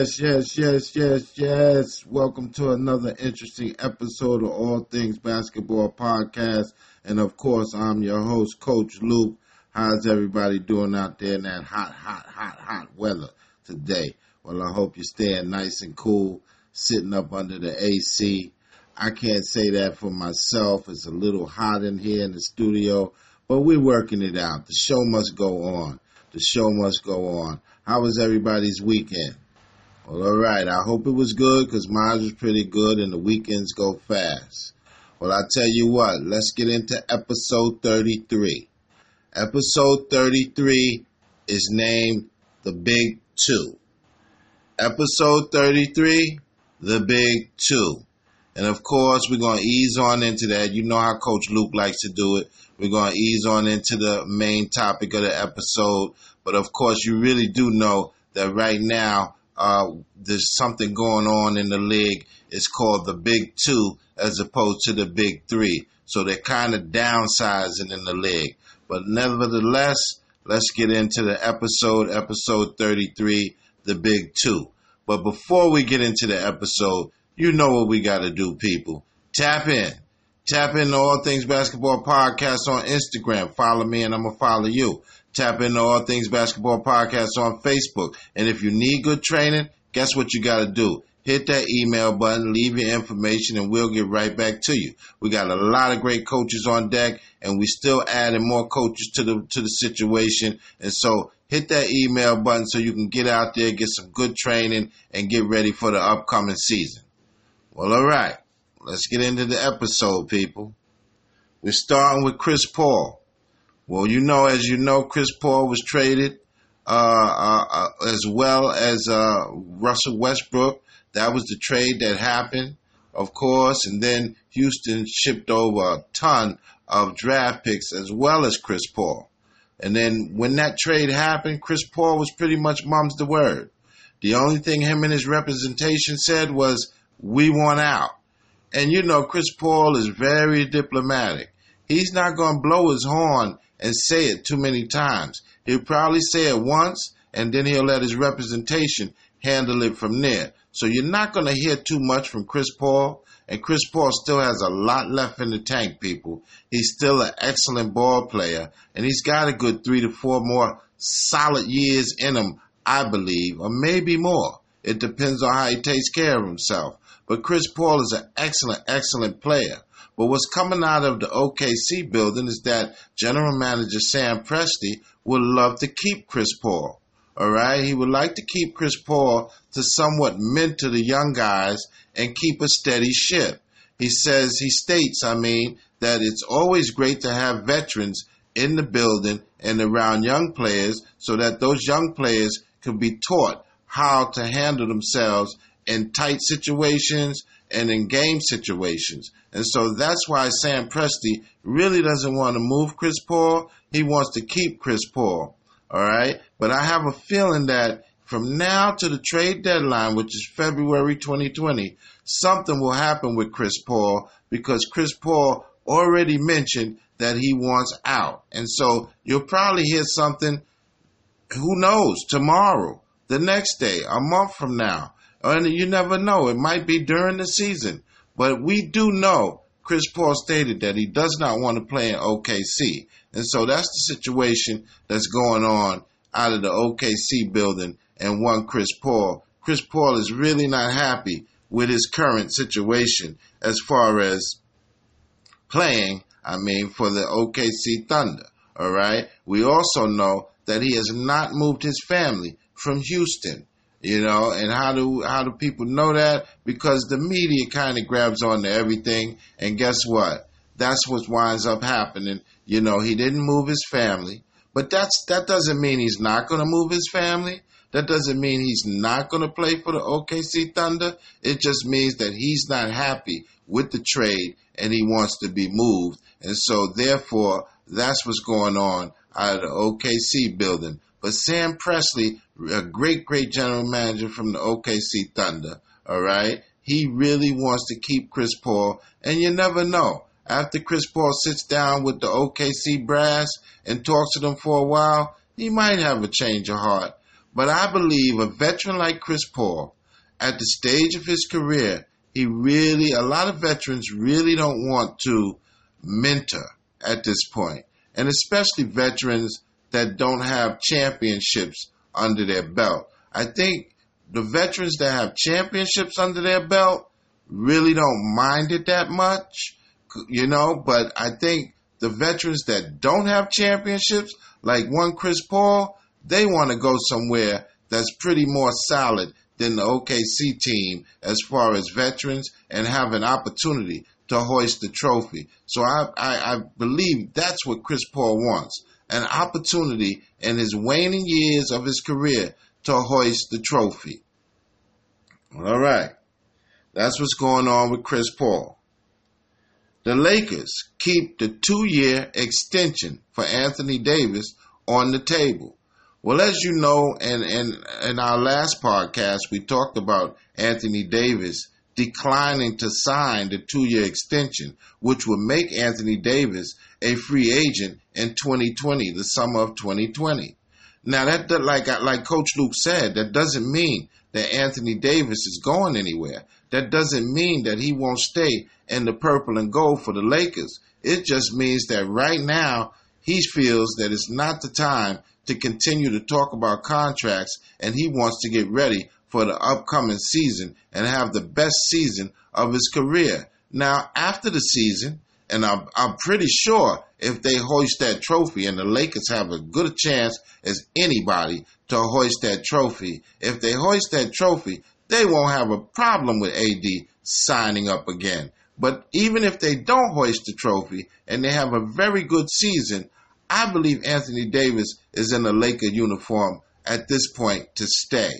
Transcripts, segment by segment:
Yes, yes, yes, yes, yes. Welcome to another interesting episode of All Things Basketball Podcast. And of course, I'm your host, Coach Luke. How's everybody doing out there in that hot, hot, hot, hot weather today? Well, I hope you're staying nice and cool, sitting up under the AC. I can't say that for myself. It's a little hot in here in the studio, but we're working it out. The show must go on. The show must go on. How was everybody's weekend? Well, all right. I hope it was good because mine was pretty good and the weekends go fast. Well, I tell you what, let's get into episode 33. Episode 33 is named The Big Two. Episode 33, The Big Two. And of course, we're going to ease on into that. You know how Coach Luke likes to do it. We're going to ease on into the main topic of the episode. But of course, you really do know that right now, uh, there's something going on in the league. It's called the Big Two as opposed to the Big Three. So they're kind of downsizing in the league. But nevertheless, let's get into the episode, episode 33, the Big Two. But before we get into the episode, you know what we got to do, people. Tap in. Tap into All Things Basketball Podcast on Instagram. Follow me and I'm going to follow you. Tap into All Things Basketball Podcast on Facebook. And if you need good training, guess what you got to do? Hit that email button, leave your information, and we'll get right back to you. We got a lot of great coaches on deck, and we're still adding more coaches to the to the situation. And so hit that email button so you can get out there, get some good training, and get ready for the upcoming season. Well, all right. Let's get into the episode, people. We're starting with Chris Paul. Well, you know, as you know, Chris Paul was traded, uh, uh, uh, as well as uh, Russell Westbrook. That was the trade that happened, of course, and then Houston shipped over a ton of draft picks as well as Chris Paul. And then when that trade happened, Chris Paul was pretty much mum's the word. The only thing him and his representation said was, "We want out." And you know, Chris Paul is very diplomatic. He's not going to blow his horn and say it too many times. He'll probably say it once and then he'll let his representation handle it from there. So you're not going to hear too much from Chris Paul. And Chris Paul still has a lot left in the tank, people. He's still an excellent ball player, and he's got a good three to four more solid years in him, I believe, or maybe more. It depends on how he takes care of himself. But Chris Paul is an excellent, excellent player. But what's coming out of the OKC building is that General Manager Sam Presti would love to keep Chris Paul. All right, he would like to keep Chris Paul to somewhat mentor the young guys and keep a steady ship. He says, he states, I mean, that it's always great to have veterans in the building and around young players so that those young players can be taught how to handle themselves in tight situations and in game situations. And so that's why Sam Presti really doesn't want to move Chris Paul. He wants to keep Chris Paul. All right. But I have a feeling that from now to the trade deadline, which is February 2020, something will happen with Chris Paul because Chris Paul already mentioned that he wants out. And so you'll probably hear something, who knows, tomorrow, the next day, a month from now. And you never know. It might be during the season. But we do know Chris Paul stated that he does not want to play in OKC. And so that's the situation that's going on out of the OKC building and one Chris Paul. Chris Paul is really not happy with his current situation as far as playing, I mean, for the OKC Thunder. All right. We also know that he has not moved his family from Houston you know and how do how do people know that? Because the media kind of grabs on to everything and guess what? That's what winds up happening. You know he didn't move his family but that's that doesn't mean he's not going to move his family. That doesn't mean he's not going to play for the OKC Thunder. It just means that he's not happy with the trade and he wants to be moved. And so therefore that's what's going on out of the OKC building but Sam Presti, a great, great general manager from the OKC Thunder, all right, he really wants to keep Chris Paul, and you never know. After Chris Paul sits down with the OKC brass and talks to them for a while, he might have a change of heart. But I believe a veteran like Chris Paul, at the stage of his career, he really, a lot of veterans really don't want to mentor at this point, and especially veterans that don't have championships under their belt. I think the veterans that have championships under their belt really don't mind it that much, you know, but I think the veterans that don't have championships, like one Chris Paul, they want to go somewhere that's pretty more solid than the OKC team as far as veterans and have an opportunity to hoist the trophy. So I, I, I believe that's what Chris Paul wants an opportunity in his waning years of his career to hoist the trophy. All right. That's what's going on with Chris Paul. The Lakers keep the two year extension for Anthony Davis on the table. Well, as you know, in, in, in our last podcast, we talked about Anthony Davis declining to sign the two year extension, which would make Anthony Davis a free agent in 2020, the summer of 2020. Now, that, like, uh, like Coach Luke said, that doesn't mean that Anthony Davis is going anywhere. That doesn't mean that he won't stay in the purple and gold for the Lakers. It just means that right now he feels that it's not the time to continue to talk about contracts and he wants to get ready for the upcoming season and have the best season of his career. Now, after the season, and I'm, I'm pretty sure if they hoist that trophy and the Lakers have a good chance as anybody to hoist that trophy, if they hoist that trophy, they won't have a problem with AD signing up again. But even if they don't hoist the trophy and they have a very good season, I believe Anthony Davis is in a Laker uniform at this point to stay.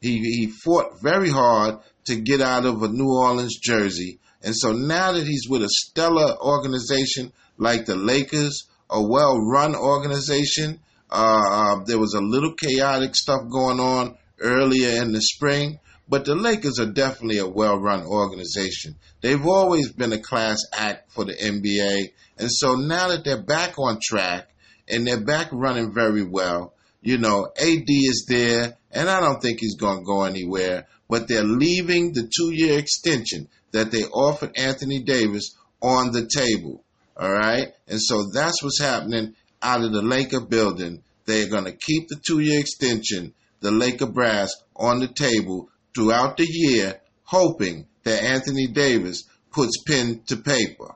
He, he fought very hard to get out of a New Orleans jersey. And so now that he's with a stellar organization like the Lakers, a well run organization, uh, uh, there was a little chaotic stuff going on earlier in the spring, but the Lakers are definitely a well run organization. They've always been a class act for the NBA. And so now that they're back on track, and they're back running very well. You know, AD is there, and I don't think he's going to go anywhere, but they're leaving the two year extension that they offered Anthony Davis on the table. All right. And so that's what's happening out of the Laker building. They're going to keep the two year extension, the Laker brass, on the table throughout the year, hoping that Anthony Davis puts pen to paper.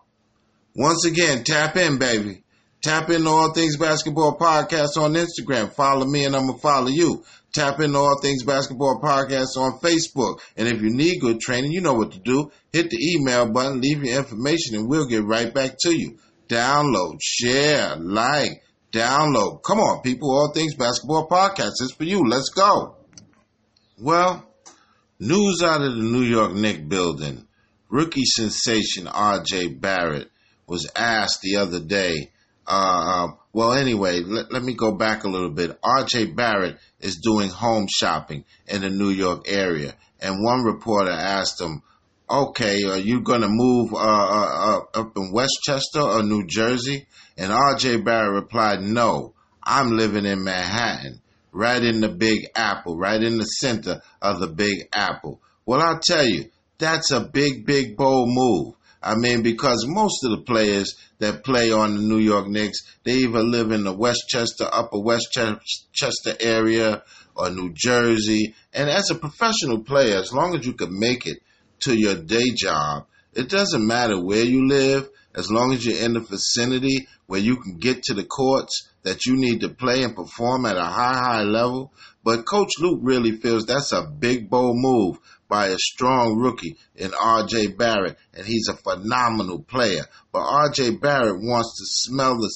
Once again, tap in, baby. Tap into All Things Basketball Podcast on Instagram. Follow me and I'm going to follow you. Tap into All Things Basketball Podcast on Facebook. And if you need good training, you know what to do. Hit the email button, leave your information, and we'll get right back to you. Download, share, like, download. Come on, people. All Things Basketball Podcast is for you. Let's go. Well, news out of the New York Knicks building. Rookie sensation RJ Barrett was asked the other day uh, well, anyway, let, let me go back a little bit. R.J. Barrett is doing home shopping in the New York area, and one reporter asked him, "Okay, are you going to move uh, uh, uh, up in Westchester or New Jersey?" And R.J. Barrett replied, "No, I'm living in Manhattan, right in the Big Apple, right in the center of the Big Apple." Well, I'll tell you, that's a big, big, bold move. I mean, because most of the players that play on the New York Knicks, they either live in the Westchester, Upper Westchester area or New Jersey. And as a professional player, as long as you can make it to your day job, it doesn't matter where you live, as long as you're in the vicinity where you can get to the courts that you need to play and perform at a high, high level. But Coach Luke really feels that's a big, bold move by a strong rookie in RJ Barrett, and he's a phenomenal player. But RJ Barrett wants to smell the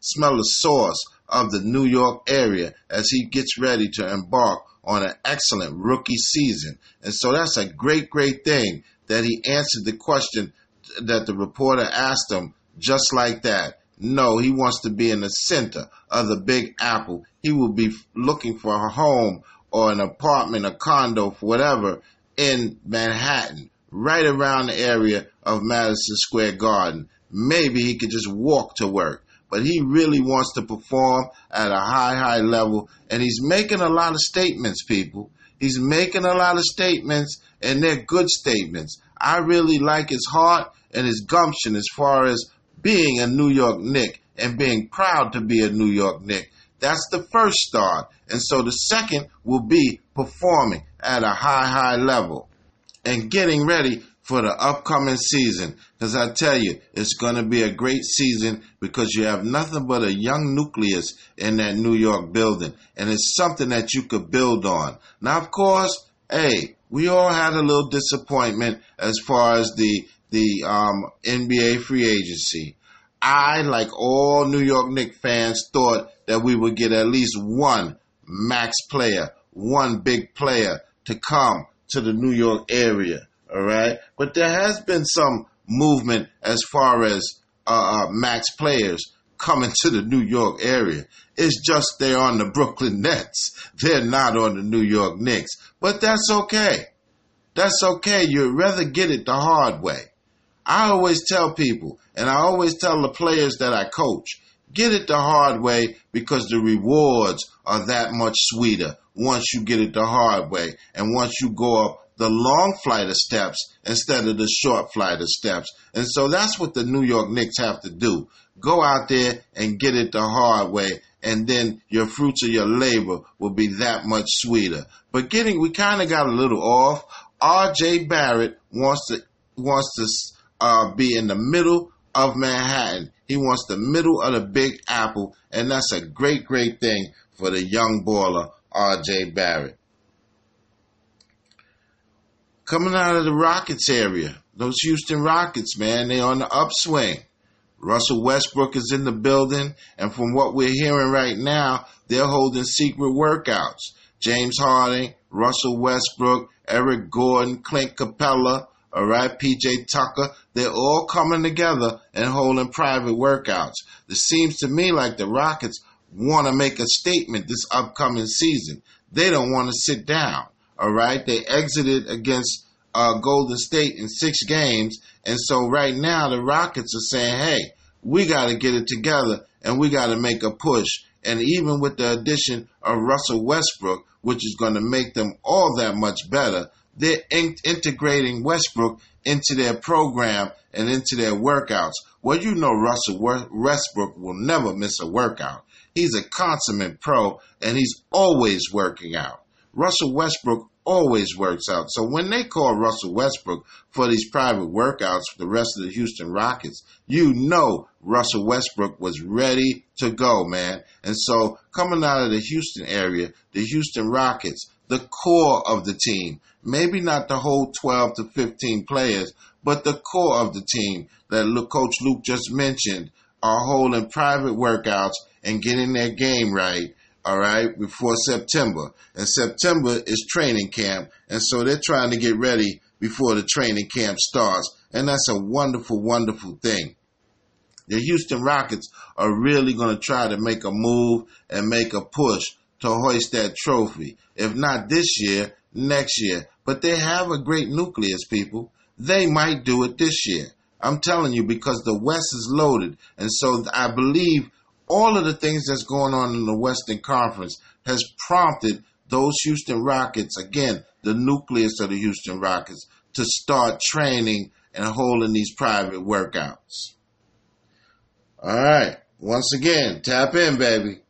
smell the source of the New York area as he gets ready to embark on an excellent rookie season. And so that's a great, great thing that he answered the question that the reporter asked him just like that. No, he wants to be in the center of the Big Apple. He will be looking for a home or an apartment, a condo, whatever, in Manhattan, right around the area of Madison Square Garden. Maybe he could just walk to work. but he really wants to perform at a high, high level. And he's making a lot of statements, people. He's making a lot of statements, and they're good statements. I really like his heart and his gumption as far as being a New York Knick and being proud to be a New York Knick. That's the first start. And so the second will be performing at a high, high level and getting ready for the upcoming season. Because I tell you, it's going to be a great season because you have nothing but a young nucleus in that New York building. And it's something that you could build on. Now, of course, hey, we all had a little disappointment as far as the the um, NBA free agency. I, like all New York Knicks fans, thought that we would get at least one max player, one big player to come to the New York area. All right, but there has been some movement as far as uh, uh, max players coming to the New York area. It's just they're on the Brooklyn Nets. They're not on the New York Knicks. But that's okay. That's okay. You'd rather get it the hard way. I always tell people, and I always tell the players that I coach, get it the hard way because the rewards are that much sweeter once you get it the hard way and once you go up the long flight of steps instead of the short flight of steps. And so that's what the New York Knicks have to do. Go out there and get it the hard way and then your fruits of your labor will be that much sweeter. But getting, we kind of got a little off. R.J. Barrett wants to, wants to uh, be in the middle of Manhattan. He wants the middle of the Big Apple, and that's a great, great thing for the young baller, R.J. Barrett. Coming out of the Rockets area, those Houston Rockets, man, they on the upswing. Russell Westbrook is in the building, and from what we're hearing right now, they're holding secret workouts. James Harden, Russell Westbrook, Eric Gordon, Clint Capela, all right, PJ Tucker, they're all coming together and holding private workouts. It seems to me like the Rockets want to make a statement this upcoming season. They don't want to sit down. All right, they exited against uh, Golden State in six games, and so right now the Rockets are saying, "Hey, we got to get it together and we got to make a push." And even with the addition of Russell Westbrook, which is going to make them all that much better, they're in- integrating Westbrook into their program and into their workouts. Well, you know Russell Westbrook will never miss a workout. He's a consummate pro and he's always working out. Russell Westbrook always works out. So when they call Russell Westbrook for these private workouts for the rest of the Houston Rockets, you know Russell Westbrook was ready to go, man. And so coming out of the Houston area, the Houston Rockets, the core of the team, maybe not the whole 12 to 15 players, but the core of the team that Coach Luke just mentioned are holding private workouts and getting their game right, all right, before September. And September is training camp, and so they're trying to get ready before the training camp starts. And that's a wonderful, wonderful thing. The Houston Rockets are really going to try to make a move and make a push to hoist that trophy. If not this year, next year. But they have a great nucleus, people. They might do it this year. I'm telling you because the West is loaded. And so I believe all of the things that's going on in the Western Conference has prompted those Houston Rockets, again, the nucleus of the Houston Rockets, to start training and holding these private workouts. All right. Once again, tap in, baby.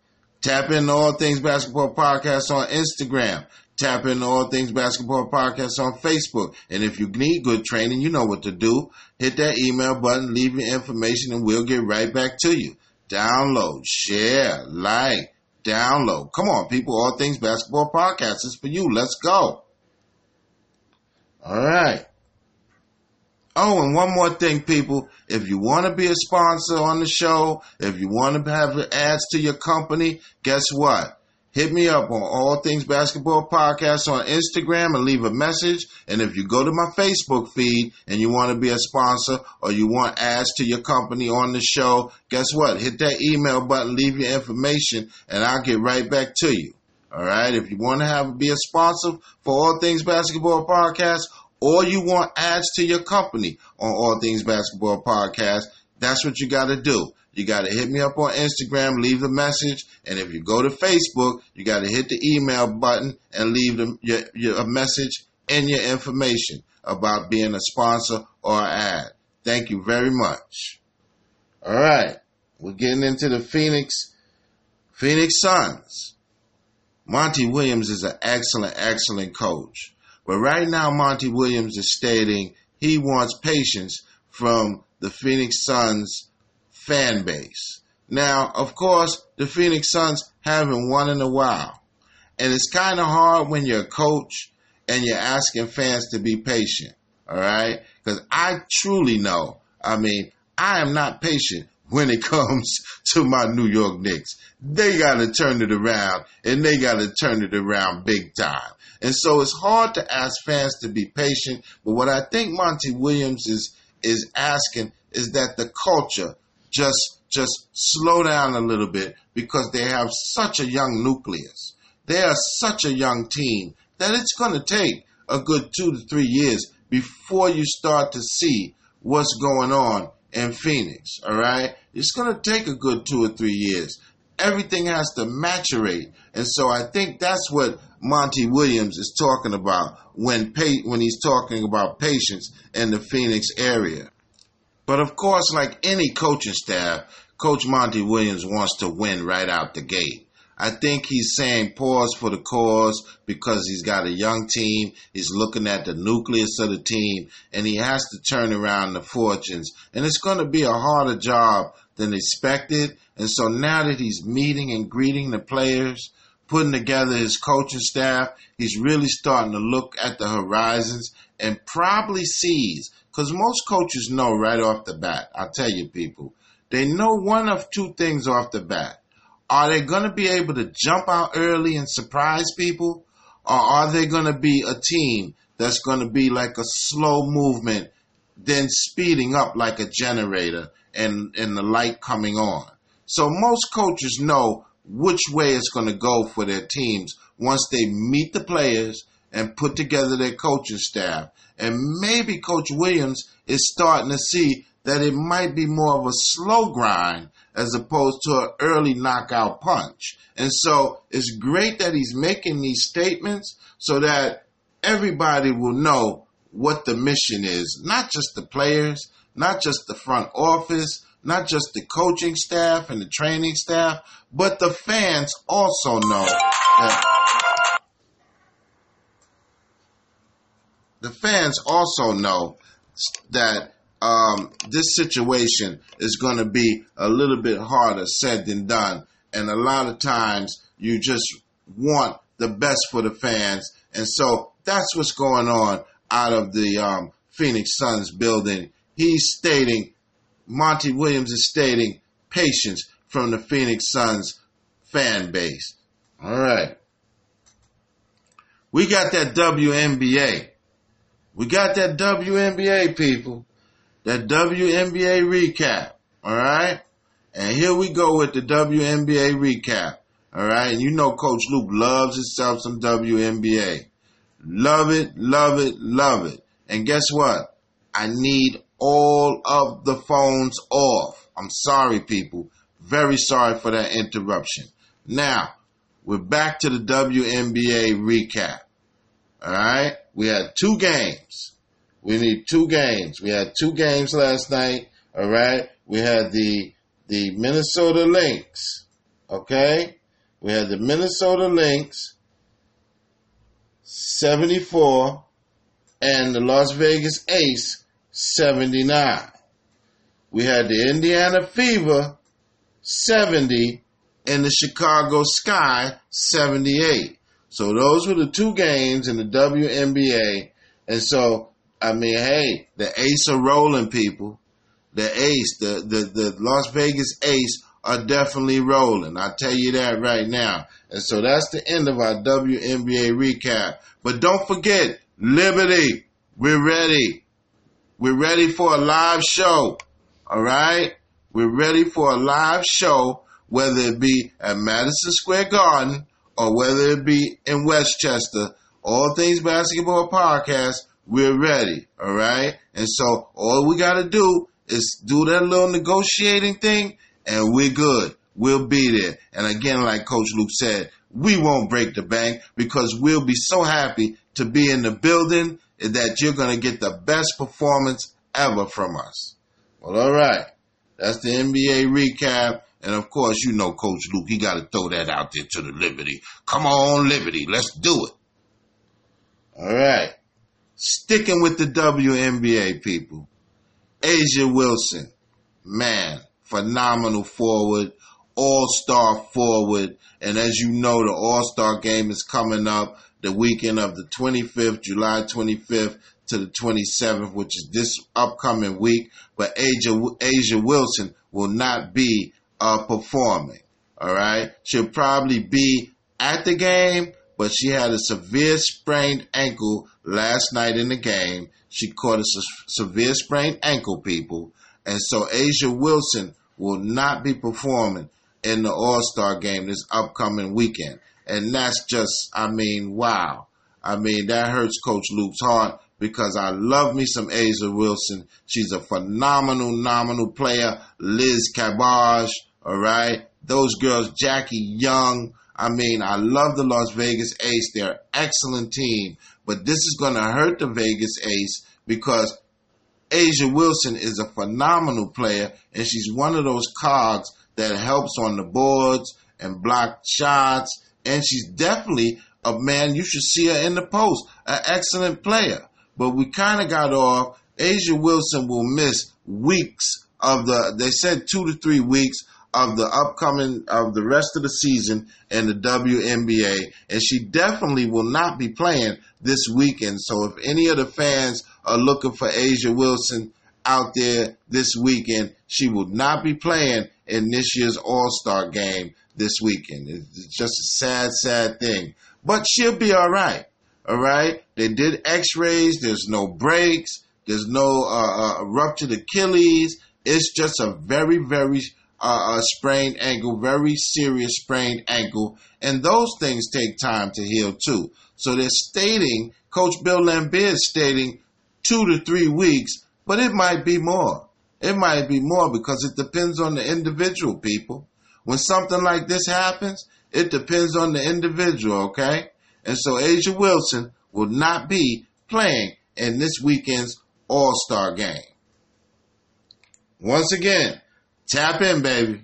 Tap in All Things Basketball Podcast on Instagram. Tap in All Things Basketball Podcast on Facebook. And if you need good training, you know what to do. Hit that email button, leave your information, and we'll get right back to you. Download, share, like, download. Come on, people. All Things Basketball Podcast is for you. Let's go. All right. Oh, and one more thing, people. If you want to be a sponsor on the show, if you want to have ads to your company, guess what? Hit me up on All Things Basketball Podcast on Instagram and leave a message. And if you go to my Facebook feed and you want to be a sponsor or you want ads to your company on the show, guess what? Hit that email button, leave your information, and I'll get right back to you. All right. If you want to have be a sponsor for All Things Basketball Podcast, or you want ads to your company on All Things Basketball Podcast, that's what you got to do. You got to hit me up on Instagram, leave a message. And if you go to Facebook, you got to hit the email button and leave them your, your, a message and your information about being a sponsor or ad. Thank you very much. All right. We're getting into the Phoenix, Phoenix Suns. Monty Williams is an excellent, excellent coach. But right now, Monty Williams is stating he wants patience from the Phoenix Suns fan base. Now, of course, the Phoenix Suns haven't won in a while. And it's kind of hard when you're a coach and you're asking fans to be patient. All right? Because I truly know, I mean, I am not patient when it comes to my New York Knicks. They got to turn it around and they got to turn it around big time. And so it's hard to ask fans to be patient. But what I think Monty Williams is, is asking is that the culture just, just slow down a little bit because they have such a young nucleus. They are such a young team that it's going to take a good two to three years before you start to see what's going on in Phoenix. All right, it's going to take a good two or three years. Everything has to maturate, and so I think that's what Monty Williams is talking about when pa- when he's talking about patience in the Phoenix area. But of course, like any coaching staff, Coach Monty Williams wants to win right out the gate. I think he's saying pause for the cause because he's got a young team. He's looking at the nucleus of the team and he has to turn around the fortunes. And it's going to be a harder job than expected. And so now that he's meeting and greeting the players, putting together his coaching staff, he's really starting to look at the horizons and probably sees, because most coaches know right off the bat, I'll tell you people, they know one of two things off the bat are they going to be able to jump out early and surprise people? Or are they going to be a team that's going to be like a slow movement, then speeding up like a generator and, and the light coming on? So most coaches know which way it's going to go for their teams once they meet the players and put together their coaching staff. And maybe Coach Williams is starting to see that it might be more of a slow grind as opposed to an early knockout punch. And so it's great that he's making these statements so that everybody will know what the mission is. Not just the players, not just the front office, not just the coaching staff and the training staff, but the fans also know that the fans also know that um, this situation is going to be a little bit harder said than done. And a lot of times you just want the best for the fans. And so that's what's going on out of the um, Phoenix Suns building. He's stating, Monty Williams is stating patience from the Phoenix Suns fan base. All right. We got that WNBA. We got that WNBA, people that WNBA recap. All right. And here we go with the WNBA recap. All right. And you know, Coach Luke loves himself some WNBA. Love it, love it, love it. And guess what? I need all of the phones off. I'm sorry, people. Very sorry for that interruption. Now, we're back to the WNBA recap. All right. We had two games. We need two games. We had two games last night. All right. We had the the Minnesota Lynx. Okay. We had the Minnesota Lynx 74 and the Las Vegas Ace 79. We had the Indiana Fever 70 and the Chicago Sky 78. So those were the two games in the WNBA. And so I mean, hey, the Ace are rolling, people. The Ace, the, the, the Las Vegas Ace are definitely rolling. I tell you that right now. And so that's the end of our WNBA recap. But don't forget, Liberty, we're ready. We're ready for a live show. All right? We're ready for a live show, whether it be at Madison Square Garden or whether it be in Westchester. All Things Basketball Podcast we're ready. All right. And so all we got to do is do that little negotiating thing and we're good. We'll be there. And again, like Coach Luke said, we won't break the bank because we'll be so happy to be in the building that you're going to get the best performance ever from us. Well, all right. That's the NBA recap. And of course, you know Coach Luke, he got to throw that out there to the Liberty. Come on, Liberty. Let's do it. All right. Sticking with the WNBA people. A'ja Wilson. Man, phenomenal forward, all-star forward. And as you know, the all-star game is coming up the weekend of the 25th, July 25th to the 27th, which is this upcoming week. But Asia, A'ja Wilson will not be uh, performing. All right. She'll probably be at the game, but she had a severe sprained ankle last night in the game. She caught a severe sprained ankle, people. And so A'ja Wilson will not be performing in the All Star game this upcoming weekend. And that's just, I mean, wow. I mean, that hurts Coach Luke's heart because I love me some A'ja Wilson. She's a phenomenal, nominal player. Liz Cambage, all right. Those girls, Jackie Young. I mean, I love the Las Vegas Ace. They're an excellent team. But this is going to hurt the Vegas Ace because A'ja Wilson is a phenomenal player and she's one of those cogs that helps on the boards and block shots. And she's definitely a man, you should see her in the post, an excellent player. But we kind of got off. A'ja Wilson will miss weeks of the, they said two to three weeks of the upcoming of the rest of the season in the WNBA, and she definitely will not be playing this weekend. So if any of the fans are looking for A'ja Wilson out there this weekend, she will not be playing in this year's All Star game this weekend. It's just a sad, sad thing, but she'll be all right. All right, they did X-rays. There's no breaks. There's no uh, uh, ruptured Achilles. It's just a very, very uh, a sprained ankle, very serious sprained ankle, and those things take time to heal too. So they're stating, Coach Bill Laimbeer is stating two to three weeks, but it might be more. It might be more because it depends on the individual, people. When something like this happens, it depends on the individual, okay? And so A'ja Wilson will not be playing in this weekend's All Star game. Once again, Tap in, baby.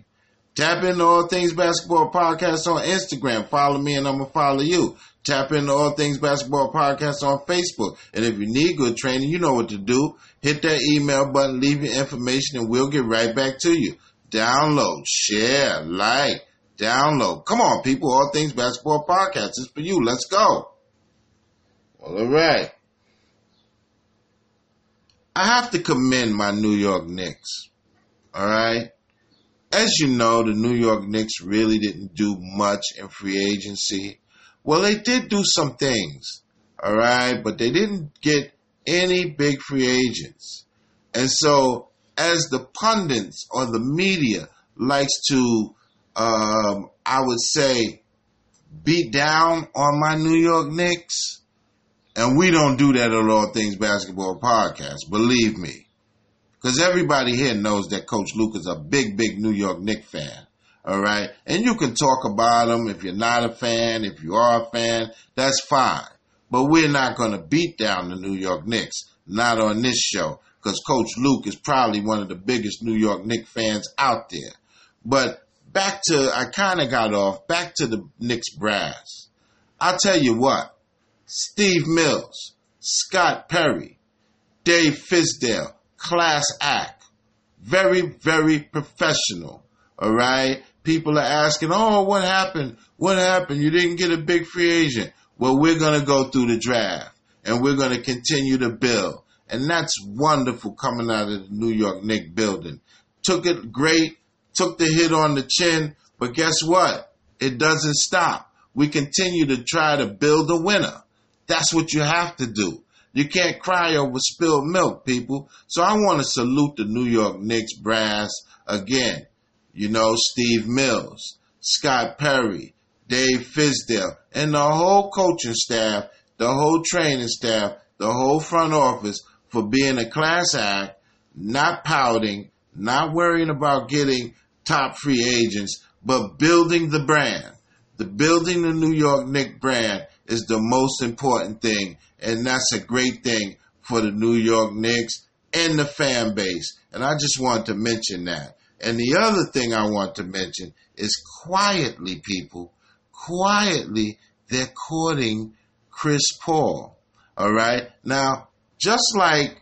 Tap in into All Things Basketball Podcast on Instagram. Follow me and I'm going to follow you. Tap in into All Things Basketball Podcast on Facebook. And if you need good training, you know what to do. Hit that email button, leave your information, and we'll get right back to you. Download, share, like, download. Come on, people. All Things Basketball Podcast is for you. Let's go. All right. I have to commend my New York Knicks. All right. As you know, the New York Knicks really didn't do much in free agency. Well, they did do some things. All right. But they didn't get any big free agents. And so, as the pundits or the media likes to, um, I would say, beat down on my New York Knicks, and we don't do that at All Things Basketball Podcast, believe me. Because everybody here knows that Coach Luke is a big, big New York Knicks fan. All right. And you can talk about him if you're not a fan. If you are a fan, that's fine. But we're not going to beat down the New York Knicks. Not on this show. Because Coach Luke is probably one of the biggest New York Knicks fans out there. But back to, I kind of got off, back to the Knicks brass. I'll tell you what. Steve Mills, Scott Perry, Dave Fizdale, class act. Very, very professional. All right. People are asking, oh, what happened? What happened? You didn't get a big free agent. Well, we're going to go through the draft and we're going to continue to build. And that's wonderful coming out of the New York Knicks building. Took it great, took the hit on the chin, but guess what? It doesn't stop. We continue to try to build a winner. That's what you have to do. You can't cry over spilled milk, people. So I want to salute the New York Knicks brass again. You know, Steve Mills, Scott Perry, Dave Fizdale, and the whole coaching staff, the whole training staff, the whole front office for being a class act, not pouting, not worrying about getting top free agents, but building the brand. The building the New York Knicks brand is the most important thing, and that's a great thing for the New York Knicks and the fan base. And I just want to mention that. And the other thing I want to mention is quietly, people, quietly, they're courting Chris Paul. All right. Now, just like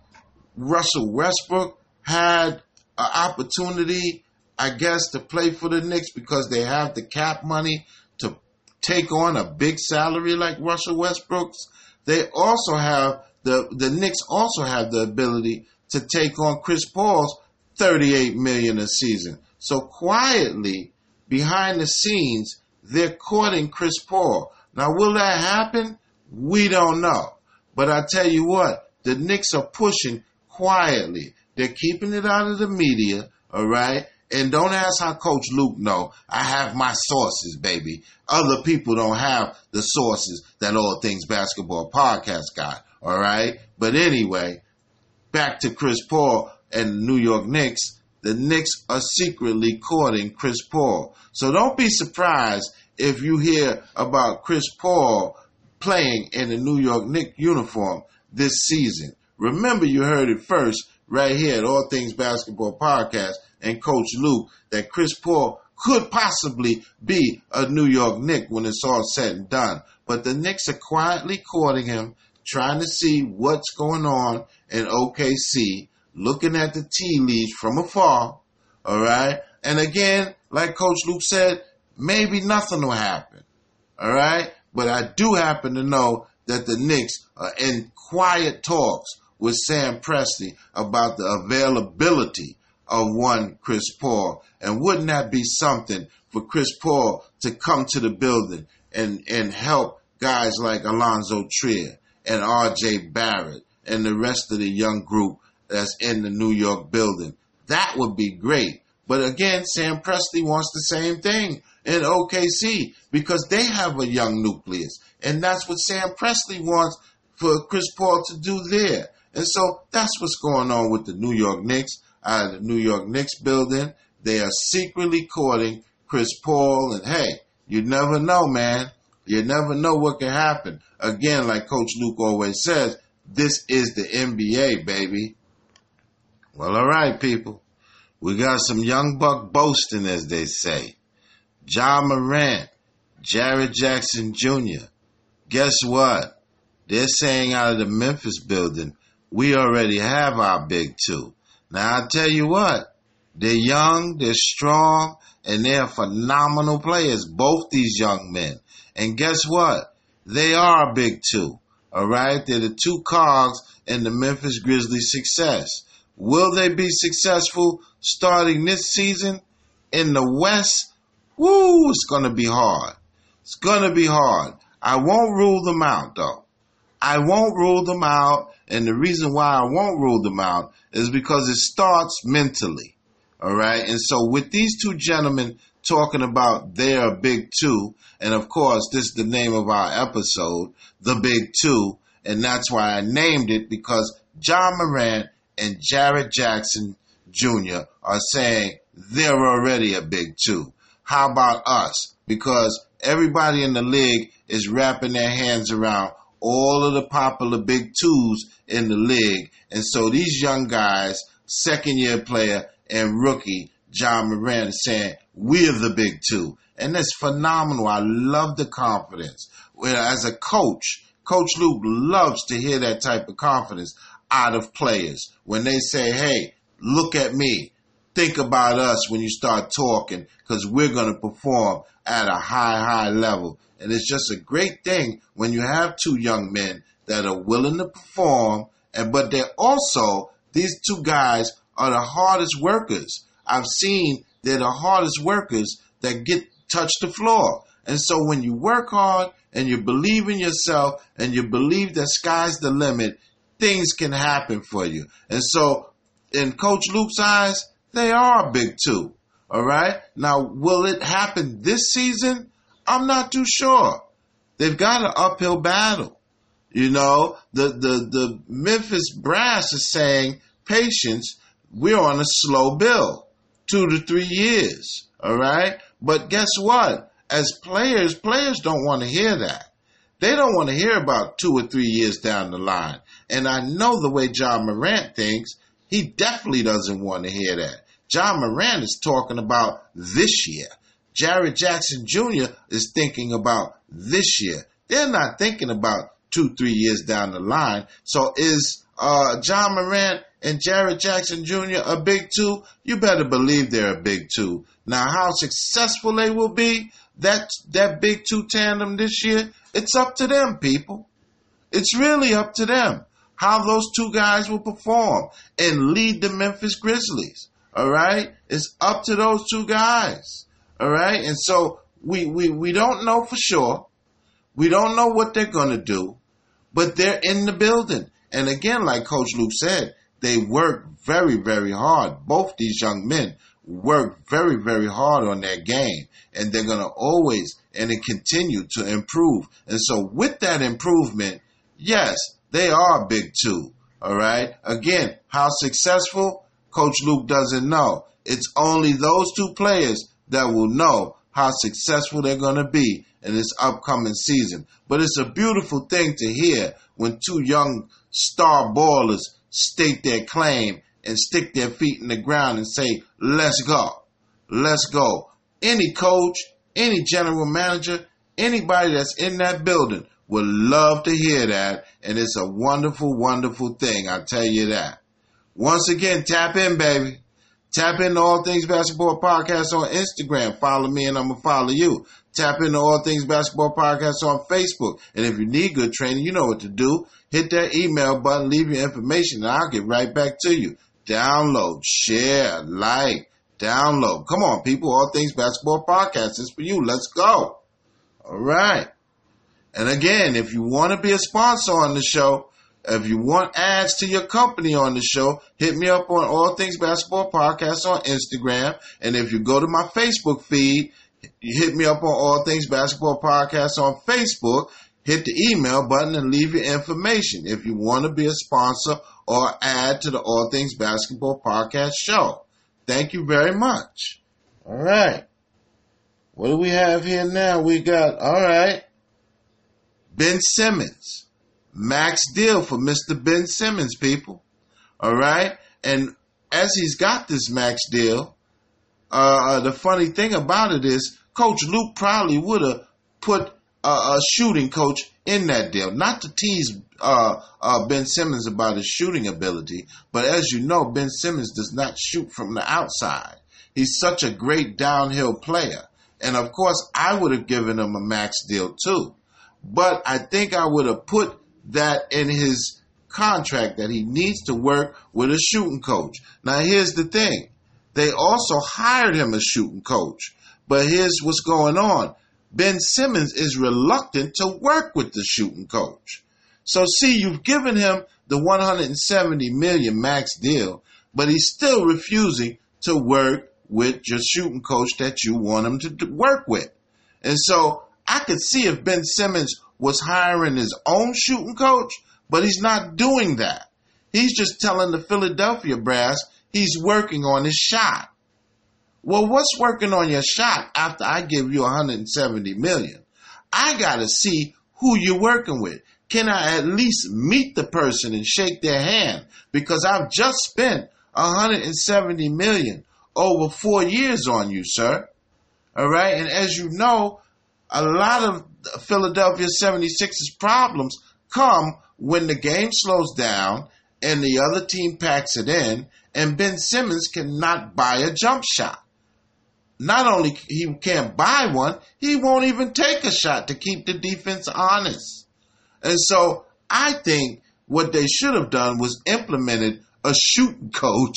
Russell Westbrook had an opportunity, I guess, to play for the Knicks because they have the cap money to take on a big salary like Russell Westbrook's. They also have the the Knicks also have the ability to take on Chris Paul's 38 million a season. So quietly behind the scenes, they're courting Chris Paul. Now, will that happen? We don't know. But I tell you what, the Knicks are pushing quietly. They're keeping it out of the media, all right? And don't ask how Coach Luke know. I have my sources, baby. Other people don't have the sources that All Things Basketball podcast got, all right? But anyway, back to Chris Paul and New York Knicks. The Knicks are secretly courting Chris Paul. So don't be surprised if you hear about Chris Paul playing in the New York Knicks uniform this season. Remember, you heard it first right here at All Things Basketball Podcast and Coach Luke that Chris Paul could possibly be a New York Knick when it's all said and done. But the Knicks are quietly courting him, trying to see what's going on in OKC, looking at the tea leaves from afar. All right. And again, like Coach Luke said, maybe nothing will happen. All right. But I do happen to know that the Knicks are in quiet talks with Sam Presti about the availability of one Chris Paul. And wouldn't that be something for Chris Paul to come to the building and, and help guys like Allonzo Trier and RJ Barrett and the rest of the young group that's in the New York building? That would be great. But again, Sam Presti wants the same thing in OKC because they have a young nucleus. And that's what Sam Presti wants for Chris Paul to do there. And so that's what's going on with the New York Knicks out of the New York Knicks building. They are secretly courting Chris Paul. And hey, you never know, man. You never know what can happen. Again, like Coach Luke always says, this is the NBA, baby. Well, all right, people. We got some young buck boasting, as they say. Ja Morant, Jared Jackson Jr. Guess what? They're saying out of the Memphis building, we already have our big two. Now I tell you what, they're young, they're strong, and they're phenomenal players, both these young men. And guess what? They are a big two. All right? They're the two cogs in the Memphis Grizzlies' success. Will they be successful starting this season in the West? Woo, it's going to be hard. It's going to be hard. I won't rule them out, though. I won't rule them out. And the reason why I won't rule them out is because it starts mentally. All right. And so with these two gentlemen talking about their big two, and of course, this is the name of our episode, The Big Two. And that's why I named it because Ja Morant and Jared Jackson Jr. are saying they're already a big two. How about us? Because everybody in the league is wrapping their hands around all of the popular big twos in the league. And so these young guys, second year player and rookie, Ja Morant is saying, we're the big two. And that's phenomenal. I love the confidence. As a coach, Coach Luke loves to hear that type of confidence out of players when they say, hey, look at me think about us when you start talking because we're going to perform at a high, high level. And it's just a great thing when you have two young men that are willing to perform, and but they're also these two guys are the hardest workers. I've seen they're the hardest workers that get touch the floor. And so when you work hard and you believe in yourself and you believe that sky's the limit, things can happen for you. And so in Coach Luke's eyes, they are big two. All right. Now, will it happen this season? I'm not too sure. They've got an uphill battle. You know, the, the, the Memphis brass is saying, patience, we're on a slow bill. two to three years. All right. But guess what? As players, players don't want to hear that. They don't want to hear about two or three years down the line. And I know the way Ja Morant thinks, he definitely doesn't want to hear that. Ja Morant is talking about this year. Jared Jackson Jr. is thinking about this year. They're not thinking about two, three years down the line. So is uh, Ja Morant and Jared Jackson Jr. a big two? You better believe they're a big two. Now, how successful they will be, that that big two tandem this year, it's up to them, people. It's really up to them how those two guys will perform and lead the Memphis Grizzlies. All right, it's up to those two guys. All right, and so we we we don't know for sure. We don't know what they're going to do, but they're in the building. And again, like Coach Luke said, they work very, very hard. Both these young men work very, very hard on their game, and they're going to always and continue to improve. And so, with that improvement, yes, they are big two. All right. Again, how successful? Coach Luke doesn't know. It's only those two players that will know how successful they're going to be in this upcoming season. But it's a beautiful thing to hear when two young star ballers state their claim and stick their feet in the ground and say, let's go. Let's go. Any coach, any general manager, anybody that's in that building would love to hear that. And it's a wonderful, wonderful thing. I tell you that. Once again, tap in, baby. Tap into All Things Basketball Podcast on Instagram. Follow me and I'm going to follow you. Tap into All Things Basketball Podcast on Facebook. And if you need good training, you know what to do. Hit that email button, leave your information, and I'll get right back to you. Download, share, like, download. Come on, people. All Things Basketball Podcast is for you. Let's go. All right. And again, if you want to be a sponsor on the show, if you want ads to your company on the show, hit me up on All Things Basketball Podcast on Instagram. And if you go to my Facebook feed, you hit me up on All Things Basketball Podcast on Facebook. Hit the email button and leave your information if you want to be a sponsor or add to the All Things Basketball Podcast show. Thank you very much. All right. What do we have here now? We got, all right, Ben Simmons max deal for Mr. Ben Simmons, people. All right. And as he's got this max deal, uh, the funny thing about it is Coach Luke probably would have put a, a, shooting coach in that deal. Not to tease uh, uh, Ben Simmons about his shooting ability, but as you know, Ben Simmons does not shoot from the outside. He's such a great downhill player. And of course, I would have given him a max deal too. But I think I would have put that in his contract that he needs to work with a shooting coach. Now, here's the thing they also hired him a shooting coach, but here's what's going on Ben Simmons is reluctant to work with the shooting coach. So, see, you've given him the 170 million max deal, but he's still refusing to work with your shooting coach that you want him to work with. And so I could see if Ben Simmons was hiring his own shooting coach, but he's not doing that. He's just telling the Philadelphia brass he's working on his shot. Well, what's working on your shot after I give you 170 million? I got to see who you're working with. Can I at least meet the person and shake their hand? Because I've just spent 170 million over four years on you, sir. All right. And as you know, a lot of Philadelphia 76ers problems come when the game slows down and the other team packs it in and Ben Simmons cannot buy a jump shot. Not only he can't buy one, he won't even take a shot to keep the defense honest. And so I think what they should have done was implemented a shooting coach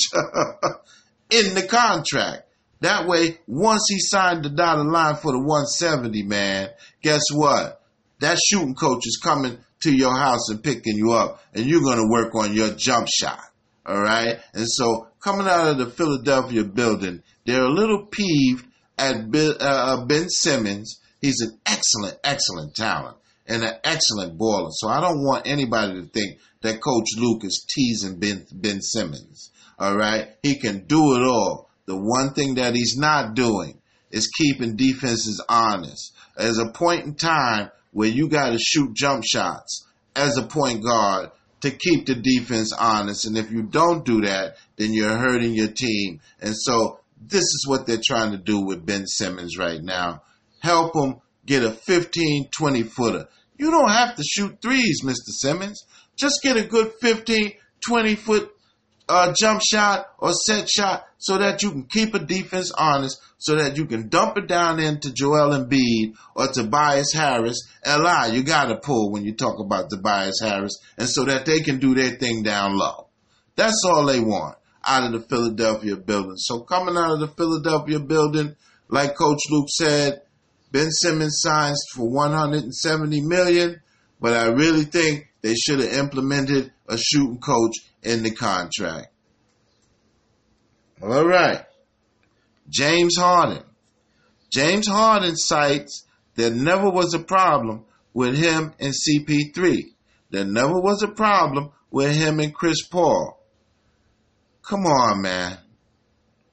in the contract. That way, once he signed the dotted line for the 170, man, guess what? That shooting coach is coming to your house and picking you up, and you're going to work on your jump shot. All right. And so, coming out of the Philadelphia building, they're a little peeved at uh, uh, Ben Simmons. He's an excellent, excellent talent and an excellent baller. So I don't want anybody to think that Coach Luke is teasing Ben, ben Simmons. All right. He can do it all. the one thing that he's not doing is keeping defenses honest. There's a point in time where you got to shoot jump shots as a point guard to keep the defense honest. And if you don't do that, then you're hurting your team. And so this is what they're trying to do with Ben Simmons right now. Help him get a 15, 20 footer. You don't have to shoot threes, Mr. Simmons. Just get a good 15, 20 foot uh, jump shot or set shot so that you can keep a defense honest, so that you can dump it down into Joel Embiid or Tobias Harris. Lie, you got to pull when you talk about Tobias Harris, and so that they can do their thing down low. That's all they want out of the Philadelphia building. So coming out of the Philadelphia building, like Coach Luke said, Ben Simmons signs for 170 million, but I really think they should have implemented a shooting coach in the contract. All right. James Harden. James Harden cites there never was a problem with him and CP3. There never was a problem with him and Chris Paul. Come on, man.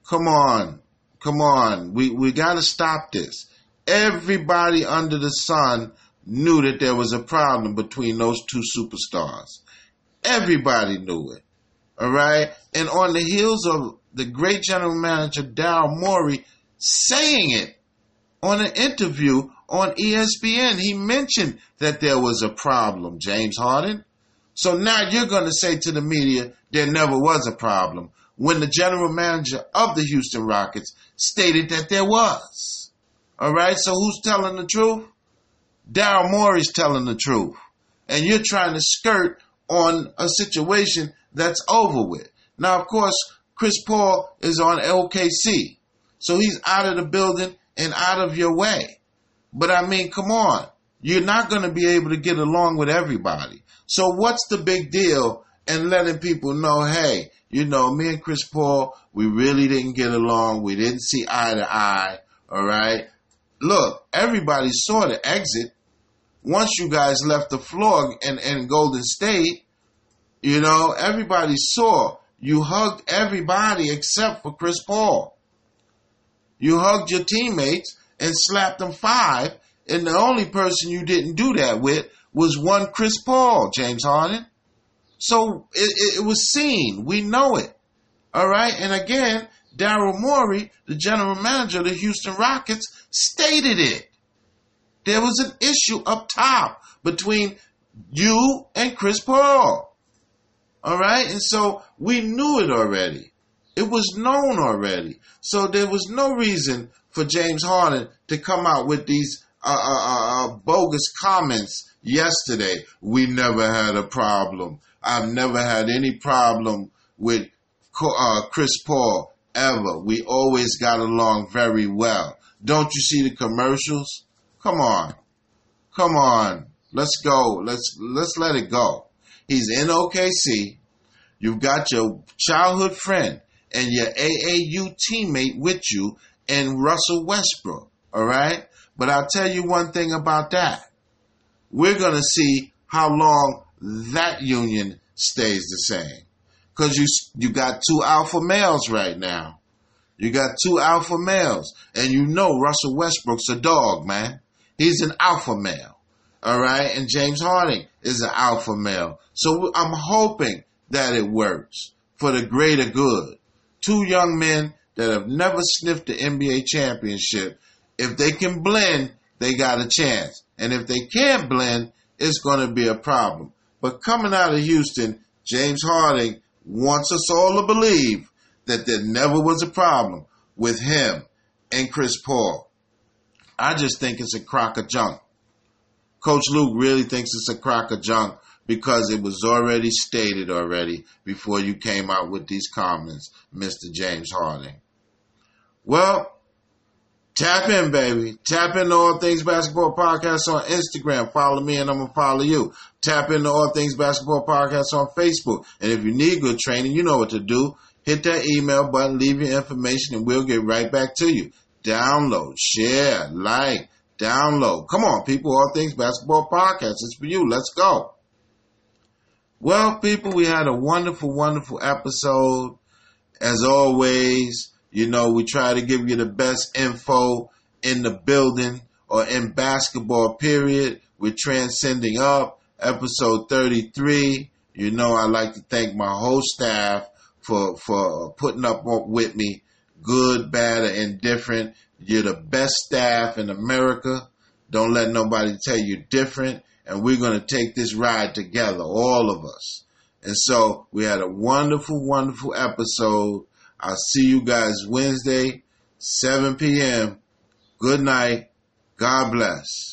Come on. Come on. We we got to stop this. Everybody under the sun knew that there was a problem between those two superstars. Everybody knew it. All right. And on the heels of the great general manager, Daryl Morey, saying it on an interview on ESPN, he mentioned that there was a problem, James Harden. So now you're going to say to the media there never was a problem when the general manager of the Houston Rockets stated that there was. All right. So who's telling the truth? Daryl Morey's telling the truth. And you're trying to skirt on a situation that's over with. Now, of course, Chris Paul is on OKC. So he's out of the building and out of your way. But I mean, come on. You're not going to be able to get along with everybody. So what's the big deal in letting people know, hey, you know, me and Chris Paul, we really didn't get along. We didn't see eye to eye. All right. Look, everybody saw the exit. Once you guys left the floor in, in Golden State, you know, everybody saw you hugged everybody except for Chris Paul. You hugged your teammates and slapped them five, and the only person you didn't do that with was one Chris Paul, James Harden. So it, it was seen. We know it. All right. And again, Daryl Morey, the general manager of the Houston Rockets, stated it. There was an issue up top between you and Chris Paul. All right. And so we knew it already. It was known already. So there was no reason for James Harden to come out with these uh, uh, uh, uh bogus comments yesterday. We never had a problem. I've never had any problem with uh, Chris Paul ever. We always got along very well. Don't you see the commercials? Come on. Come on. Let's go. Let's let's let it go. He's in OKC. You've got your childhood friend and your AAU teammate with you and Russell Westbrook. All right? But I'll tell you one thing about that. We're going to see how long that union stays the same. Cause you, you got two alpha males right now. You got two alpha males, and you know Russell Westbrook's a dog, man. He's an alpha male. All right. And James Harden is an alpha male. So I'm hoping that it works for the greater good. Two young men that have never sniffed the NBA championship. If they can blend, they got a chance. And if they can't blend, it's going to be a problem. But coming out of Houston, James Harden wants us all to believe that there never was a problem with him and Chris Paul. I just think it's a crock of junk. Coach Luke really thinks it's a crock of junk because it was already stated already before you came out with these comments, Mr. James Harden. Well, tap in, baby. Tap into All Things Basketball Podcast on Instagram. Follow me and I'm going to follow you. Tap into All Things Basketball Podcast on Facebook. And if you need good training, you know what to do. Hit that email button, leave your information, and we'll get right back to you. Download, share, like, download. Come on, people. All Things Basketball Podcast. It's for you. Let's go. Well, people, we had a wonderful, wonderful episode. As always, You know, we try to give you the best info in the building or in basketball, period. We're transcending up, episode 33. You know, I like to thank my whole staff for, for putting up with me, good, bad, or indifferent. You're the best staff in America. Don't let nobody tell you different. And we're going to take this ride together, all of us. And so we had a wonderful, wonderful episode. I'll see you guys Wednesday, 7 p.m. Good night. God bless.